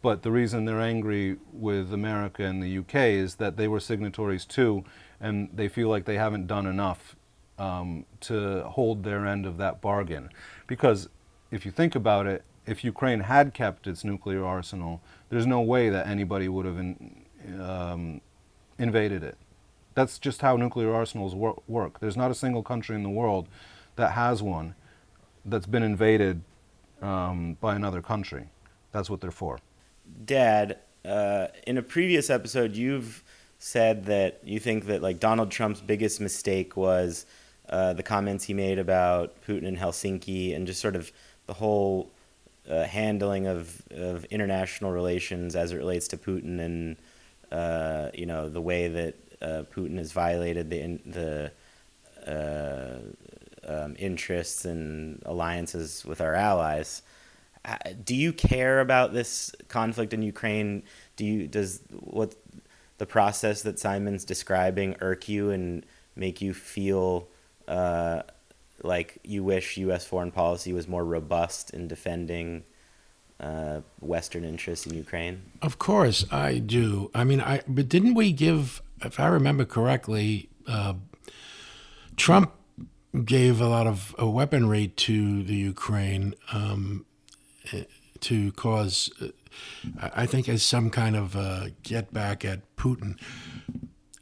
but the reason they're angry with America and the UK is that they were signatories too, and they feel like they haven't done enough um, to hold their end of that bargain. Because if you think about it, if Ukraine had kept its nuclear arsenal, there's no way that anybody would have in, um, invaded it. That's just how nuclear arsenals wor work. There's not a single country in the world that has one that's been invaded um, by another country. That's what they're for. Dad, uh, in a previous episode, you've said that you think that like Donald Trump's biggest mistake was uh, the comments he made about Putin in Helsinki and just sort of the whole uh, handling of, of international relations as it relates to Putin and uh, you know the way that uh, Putin has violated the the uh, um, interests and alliances with our allies do you care about this conflict in Ukraine? Do you does what the process that Simon's describing irk you and make you feel uh, like you wish U.S. foreign policy was more robust in defending uh, Western interests in Ukraine? Of course, I do. I mean, I but didn't we give, if I remember correctly, uh, Trump gave a lot of uh, weaponry to the Ukraine. Um, to cause, uh, I think, as some kind of uh, get back at Putin.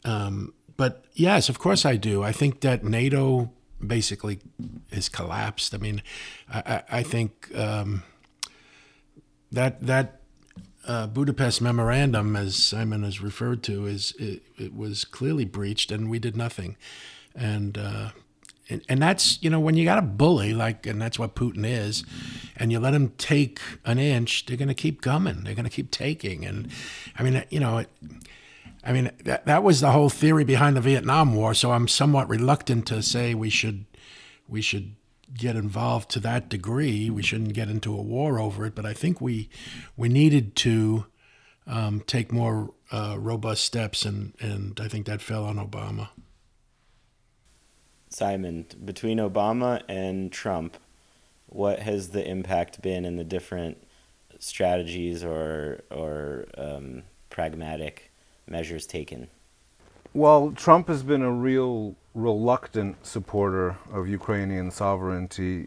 Um, but yes, of course I do. I think that NATO basically has collapsed. I mean, I, I think um, that that uh, Budapest memorandum, as Simon has referred to, is it, it, was clearly breached, and we did nothing. And uh, and, and that's you know when you got a bully like and that's what Putin is, and you let him take an inch, they're going to keep coming. They're going to keep taking, and I mean you know. I mean, that, that was the whole theory behind the Vietnam War. So I'm somewhat reluctant to say we should we should get involved to that degree. We shouldn't get into a war over it. But I think we we needed to um, take more uh, robust steps, and and I think that fell on Obama. Simon, between Obama and Trump, what has the impact been in the different strategies or or um, pragmatic measures taken? Well, Trump has been a real reluctant supporter of Ukrainian sovereignty.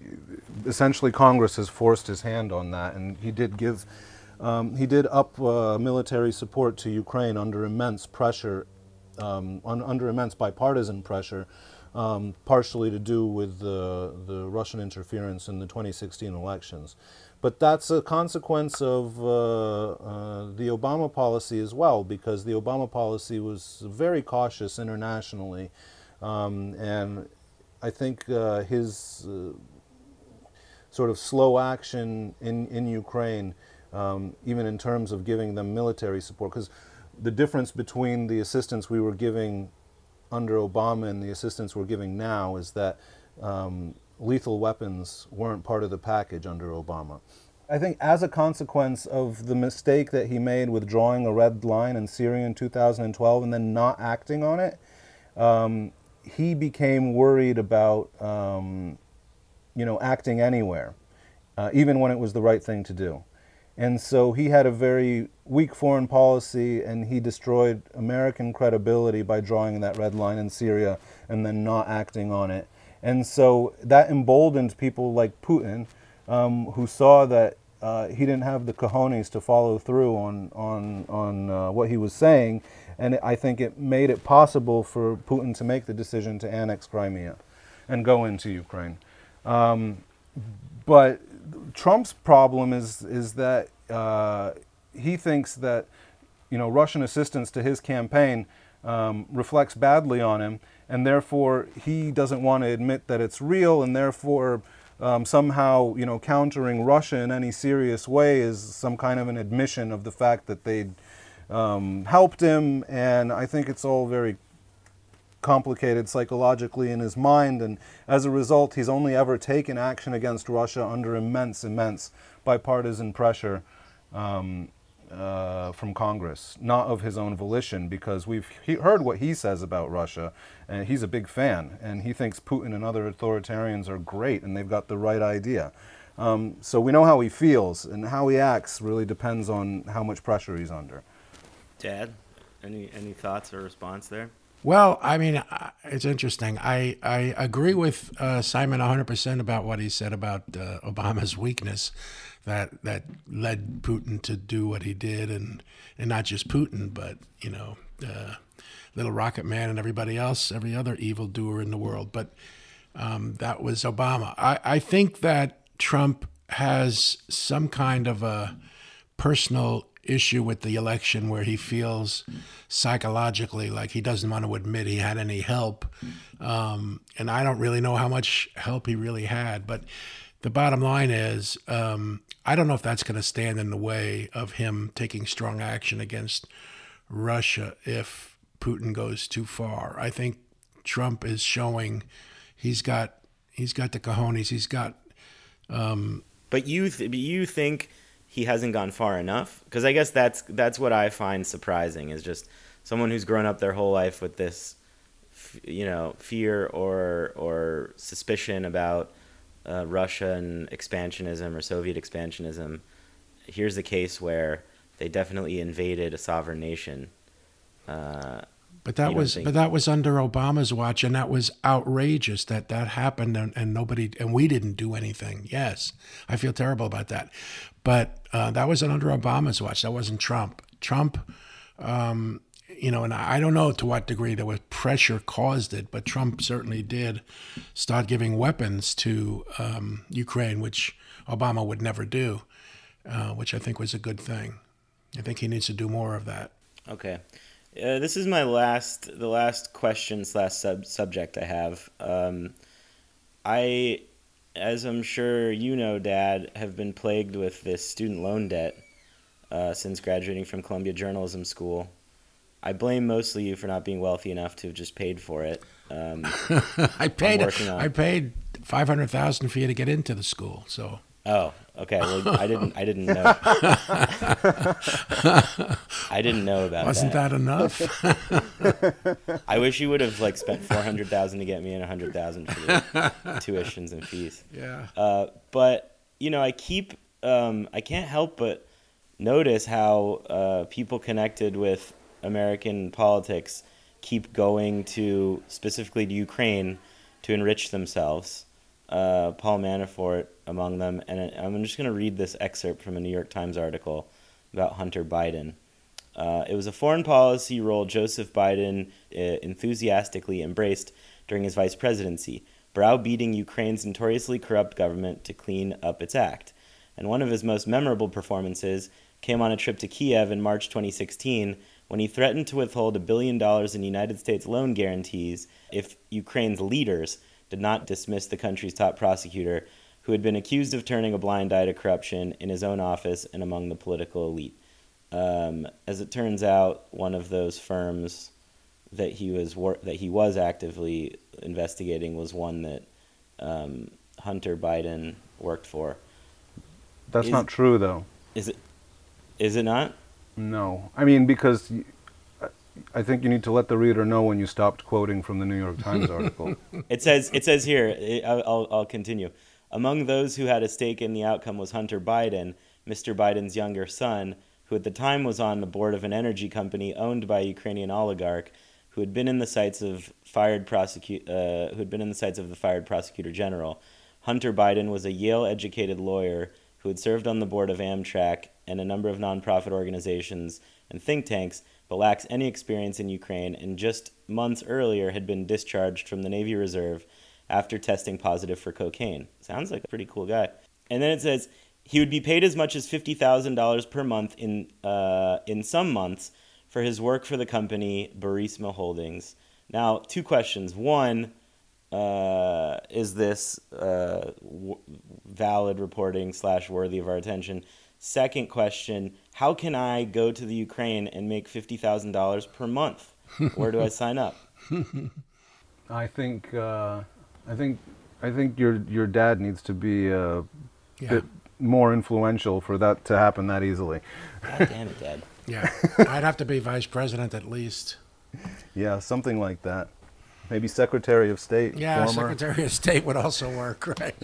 Essentially, Congress has forced his hand on that, and he did give. Um, he did up uh, military support to Ukraine under immense pressure, um, on, under immense bipartisan pressure um, partially to do with the, the Russian interference in the 2016 elections. But that's a consequence of uh, uh, the Obama policy as well, because the Obama policy was very cautious internationally. Um, and I think uh, his uh, sort of slow action in, in Ukraine, um, even in terms of giving them military support, because the difference between the assistance we were giving under Obama and the assistance we're giving now is that um, lethal weapons weren't part of the package under Obama. I think as a consequence of the mistake that he made with drawing a red line in Syria in 2012 and then not acting on it, um, he became worried about, um, you know, acting anywhere, uh, even when it was the right thing to do. And so he had a very weak foreign policy and he destroyed American credibility by drawing that red line in Syria and then not acting on it. And so that emboldened people like Putin, um, who saw that uh, he didn't have the cojones to follow through on, on, on uh, what he was saying. And I think it made it possible for Putin to make the decision to annex Crimea and go into Ukraine. Um, but Trump's problem is is that uh, he thinks that you know Russian assistance to his campaign um, reflects badly on him, and therefore he doesn't want to admit that it's real, and therefore um, somehow you know countering Russia in any serious way is some kind of an admission of the fact that they um, helped him, and I think it's all very complicated psychologically in his mind, and as a result, he's only ever taken action against Russia under immense, immense bipartisan pressure um, uh, from Congress, not of his own volition, because we've he heard what he says about Russia, and he's a big fan, and he thinks Putin and other authoritarians are great, and they've got the right idea. Um, so we know how he feels, and how he acts really depends on how much pressure he's under. Dad, any any thoughts or response there? Well, I mean, it's interesting. I, I agree with uh, Simon 100% about what he said about uh, Obama's weakness that that led Putin to do what he did, and, and not just Putin, but, you know, uh, Little Rocket Man and everybody else, every other evildoer in the world. But um, that was Obama. I, I think that Trump has some kind of a personal issue with the election where he feels psychologically like he doesn't want to admit he had any help. Um, and I don't really know how much help he really had. But the bottom line is, um, I don't know if that's going to stand in the way of him taking strong action against Russia if Putin goes too far. I think Trump is showing he's got he's got the cojones. He's got. Um, but you th- you think he hasn't gone far enough because I guess that's that's what I find surprising is just someone who's grown up their whole life with this you know fear or or suspicion about uh, Russian expansionism or Soviet expansionism. Here's a case where they definitely invaded a sovereign nation. Uh, but that was but that was under Obama's watch, and that was outrageous that that happened, and, and nobody and we didn't do anything. Yes, I feel terrible about that, but uh, that was under Obama's watch. That wasn't Trump. Trump, um, you know, and I don't know to what degree there was pressure caused it, but Trump certainly did start giving weapons to um, Ukraine, which Obama would never do, uh, which I think was a good thing. I think he needs to do more of that. Okay. Uh, this is my last, the last question slash sub subject I have. Um, I, as I'm sure you know, Dad, have been plagued with this student loan debt uh, since graduating from Columbia Journalism School. I blame mostly you for not being wealthy enough to have just paid for it. Um, I paid. I paid five hundred thousand for you to get into the school. So Oh, okay. Well, I didn't. I didn't know. I didn't know about. Wasn't that, that enough? I wish you would have like spent four hundred thousand to get me in a hundred thousand for the tuitions and fees. Yeah. Uh, but you know, I keep. Um, I can't help but notice how uh, people connected with American politics keep going to specifically to Ukraine to enrich themselves. Uh, Paul Manafort among them. And I'm just going to read this excerpt from a New York Times article about Hunter Biden. Uh, it was a foreign policy role Joseph Biden uh, enthusiastically embraced during his vice presidency, browbeating Ukraine's notoriously corrupt government to clean up its act. And one of his most memorable performances came on a trip to Kiev in March 2016 when he threatened to withhold a billion dollars in United States loan guarantees if Ukraine's leaders did not dismiss the country's top prosecutor, who had been accused of turning a blind eye to corruption in his own office and among the political elite. Um, as it turns out, one of those firms that he was wor- that he was actively investigating was one that um, Hunter Biden worked for. That's Is- not true, though. Is it? Is it not? No, I mean because I- I think you need to let the reader know when you stopped quoting from the New York Times article. It says it says here. it- I'll, I'll, I'll continue. Among those who had a stake in the outcome was Hunter Biden, Mr. Biden's younger son, who at the time was on the board of an energy company owned by a Ukrainian oligarch, who had been in the sights of fired prosecute, uh, who had been in the sights of the fired prosecutor general. Hunter Biden was a Yale-educated lawyer who had served on the board of Amtrak and a number of nonprofit organizations and think tanks, but lacks any experience in Ukraine, and just months earlier had been discharged from the Navy Reserve after testing positive for cocaine. Sounds like a pretty cool guy. And then it says he would be paid as much as fifty thousand dollars per month in uh, in some months for his work for the company Burisma Holdings. Now, two questions. One, uh, is this uh, w- valid reporting slash worthy of our attention? Second question: How can I go to the Ukraine and make fifty thousand dollars per month? Where do I sign up? I think uh, I think I think your your dad needs to be a Yeah. bit more influential for that to happen that easily. God damn it, Dad. Yeah. I'd have to be vice president at least. Yeah, something like that. Maybe Secretary of State. Yeah, former. Secretary of State would also work, right?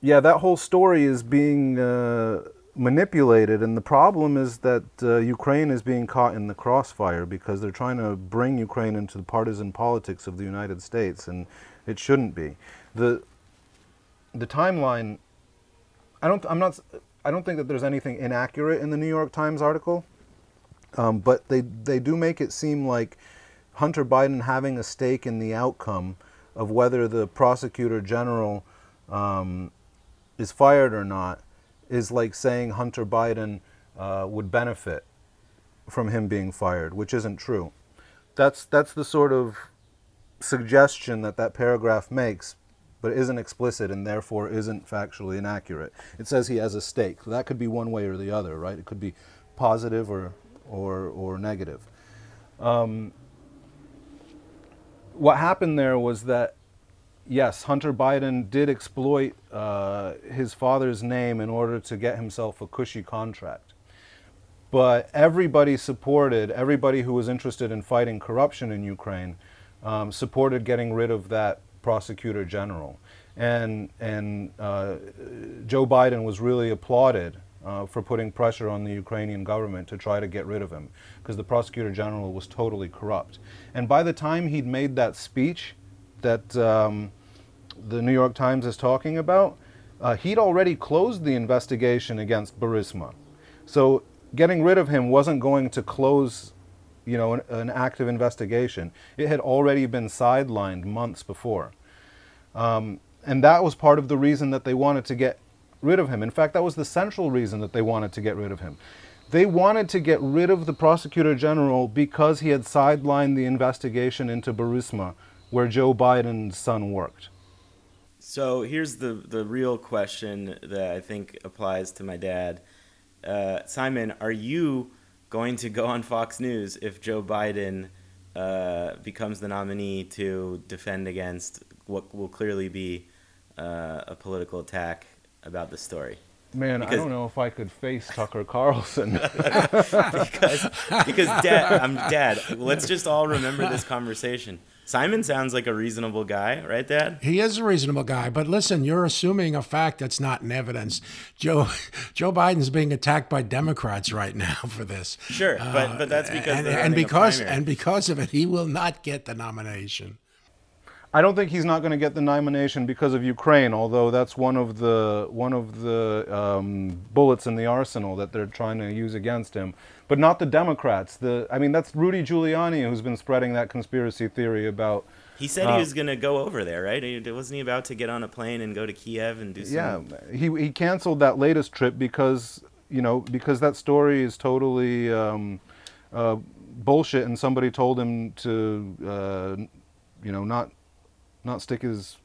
Yeah, that whole story is being uh, manipulated, and the problem is that uh, Ukraine is being caught in the crossfire because they're trying to bring Ukraine into the partisan politics of the United States, and it shouldn't be. the The timeline, I don't, I'm not, I don't think that there's anything inaccurate in the New York Times article, um, but they they do make it seem like Hunter Biden having a stake in the outcome of whether the prosecutor general um, is fired or not is like saying Hunter Biden uh, would benefit from him being fired, which isn't true. That's that's the sort of suggestion that that paragraph makes, but isn't explicit and therefore isn't factually inaccurate. It says he has a stake. So that could be one way or the other, right? It could be positive or or or negative. Um, what happened there was that yes, Hunter Biden did exploit uh, his father's name in order to get himself a cushy contract. But everybody supported, everybody who was interested in fighting corruption in Ukraine um, supported getting rid of that prosecutor general. And, and uh, Joe Biden was really applauded uh, for putting pressure on the Ukrainian government to try to get rid of him because the prosecutor general was totally corrupt. And by the time he'd made that speech that um, the New York Times is talking about, uh, he'd already closed the investigation against Burisma. So getting rid of him wasn't going to close, you know, an, an active investigation. It had already been sidelined months before. Um, and that was part of the reason that they wanted to get rid of him. In fact, that was the central reason that they wanted to get rid of him. They wanted to get rid of the prosecutor general because he had sidelined the investigation into Burisma, where Joe Biden's son worked. So here's the the real question that I think applies to my dad. Uh, Simon, are you going to go on Fox News if Joe Biden uh, becomes the nominee to defend against what will clearly be uh, a political attack about the story? Man, I don't know if I could face Tucker Carlson. because because dad I'm dad let's just all remember this conversation Simon sounds like a reasonable guy right dad He is a reasonable guy, but listen, you're assuming a fact that's not in evidence. Joe Joe Biden's being attacked by Democrats right now for this. sure but but that's uh, because and, and because and because of it, he will not get the nomination. I don't think he's not going to get the nomination because of Ukraine, although that's one of the one of the um, bullets in the arsenal that they're trying to use against him. But not the Democrats. The I mean, that's Rudy Giuliani who's been spreading that conspiracy theory about. He said Uh, he was going to go over there, right? He- Wasn't he about to get on a plane and go to Kiev and do some? Yeah, he he canceled that latest trip because you know because that story is totally um, uh, bullshit, and somebody told him to uh, you know not not stick his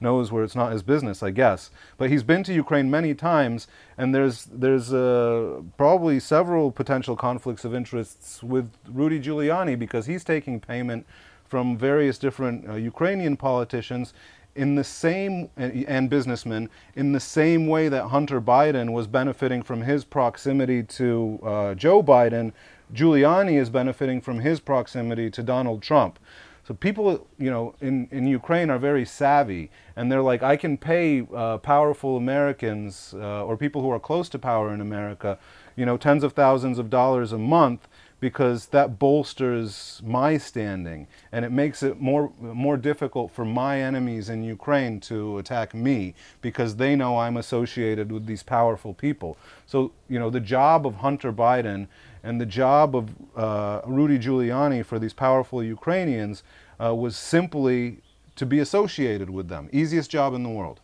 nose where it's not his business, I guess. But he's been to Ukraine many times, and there's there's uh, probably several potential conflicts of interests with Rudy Giuliani because he's taking payment from various different uh, Ukrainian politicians in the same and, businessmen in the same way that Hunter Biden was benefiting from his proximity to uh, Joe Biden. Giuliani is benefiting from his proximity to Donald Trump. So people, you know, in, in Ukraine are very savvy, and they're like, I can pay uh, powerful Americans uh, or people who are close to power in America, you know, tens of thousands of dollars a month because that bolsters my standing, and it makes it more more difficult for my enemies in Ukraine to attack me because they know I'm associated with these powerful people. So you know, the job of Hunter Biden and the job of uh, Rudy Giuliani for these powerful Ukrainians uh, was simply to be associated with them. Easiest job in the world.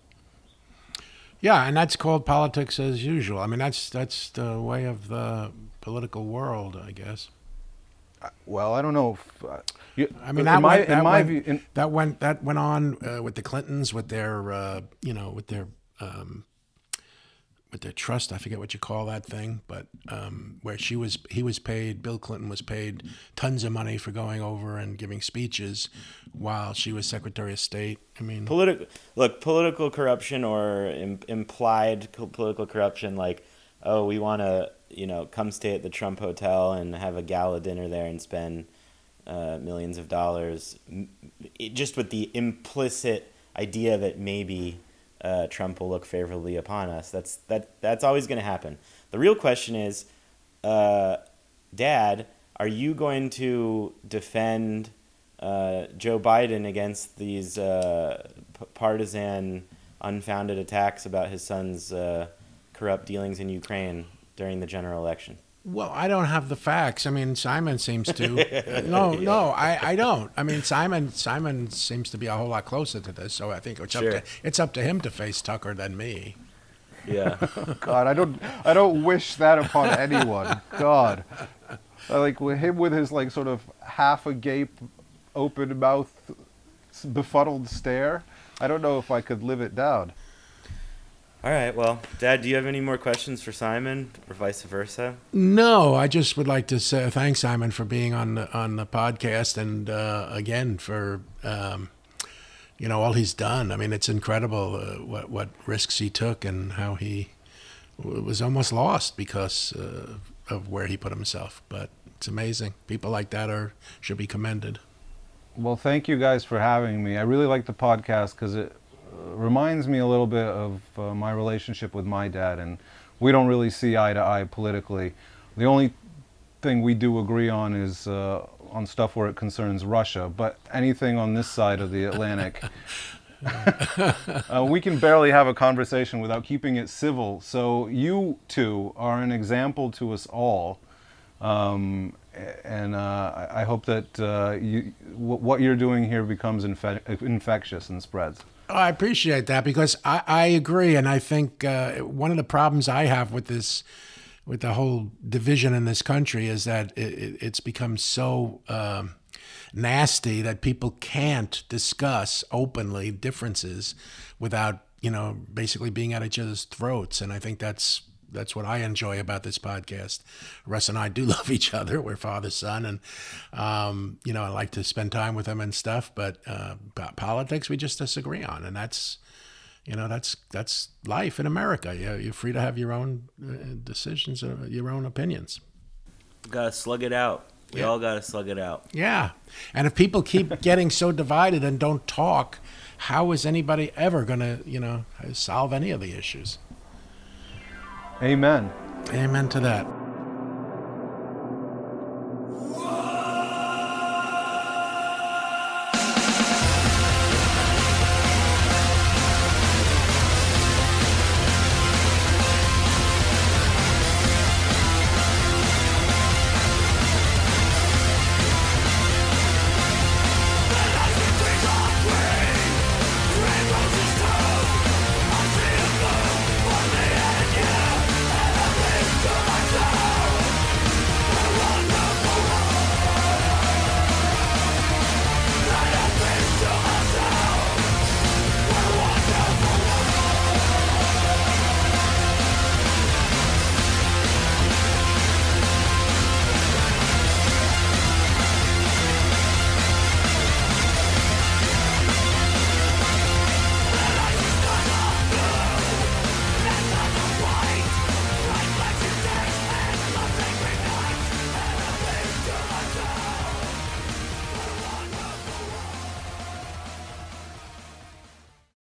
Yeah, and that's called politics as usual. I mean, that's that's the way of the political world, I guess. Well, I don't know. If, uh, you, I mean, in that my, went, that, went, view, in, that went that went on uh, with the Clintons with their uh, you know with their um, with their trust. I forget what you call that thing, but um, where she was, he was paid. Bill Clinton was paid tons of money for going over and giving speeches while she was Secretary of State. I mean, political look political corruption or Im- implied co- political corruption like oh we want to you know come stay at the trump hotel and have a gala dinner there and spend uh, millions of dollars just with the implicit idea that maybe uh, trump will look favorably upon us that's that that's always going to happen the real question is uh, dad are you going to defend uh, Joe Biden against these uh, p- partisan, unfounded attacks about his son's uh, corrupt dealings in Ukraine during the general election. Well, I don't have the facts. I mean, Simon seems to. no, no, I, I don't. I mean, Simon Simon seems to be a whole lot closer to this, so I think it's Sure. up to it's up to him to face Tucker than me. Yeah. God, I don't, I don't wish that upon anyone. God, I like with him with his like sort of half agape, open mouth, befuddled stare. I don't know if I could live it down. All right. Well, Dad, do you have any more questions for Simon, or vice versa? No, I just would like to say thanks, Simon, for being on the on the podcast, and uh, again for um, you know all he's done. I mean, it's incredible uh, what what risks he took and how he w- was almost lost because uh, of where he put himself. But it's amazing. People like that are should be commended. Well, thank you guys for having me. I really like the podcast because it reminds me a little bit of uh, my relationship with my dad, and we don't really see eye to eye politically. The only thing we do agree on is uh, on stuff where it concerns Russia, but anything on this side of the Atlantic. uh, we can barely have a conversation without keeping it civil. So you two are an example to us all. Um, and uh, I hope that uh, you, what you're doing here becomes infe- infectious and spreads. Oh, I appreciate that because I, I agree, and I think uh, one of the problems I have with this, with the whole division in this country, is that it, it, it's become so um, nasty that people can't discuss openly differences without you know basically being at each other's throats, and I think that's that's what I enjoy about this podcast. Russ and I do love each other. We're father son, and um, you know I like to spend time with him and stuff. But uh, po- politics we just disagree on, and that's you know that's that's life in America. You're, you're free to have your own uh, decisions, uh, your own opinions. You Gotta slug it out. We Yeah. all gotta slug it out. Yeah, and if people keep getting so divided and don't talk, how is anybody ever going to you know solve any of the issues? Amen. Amen to that.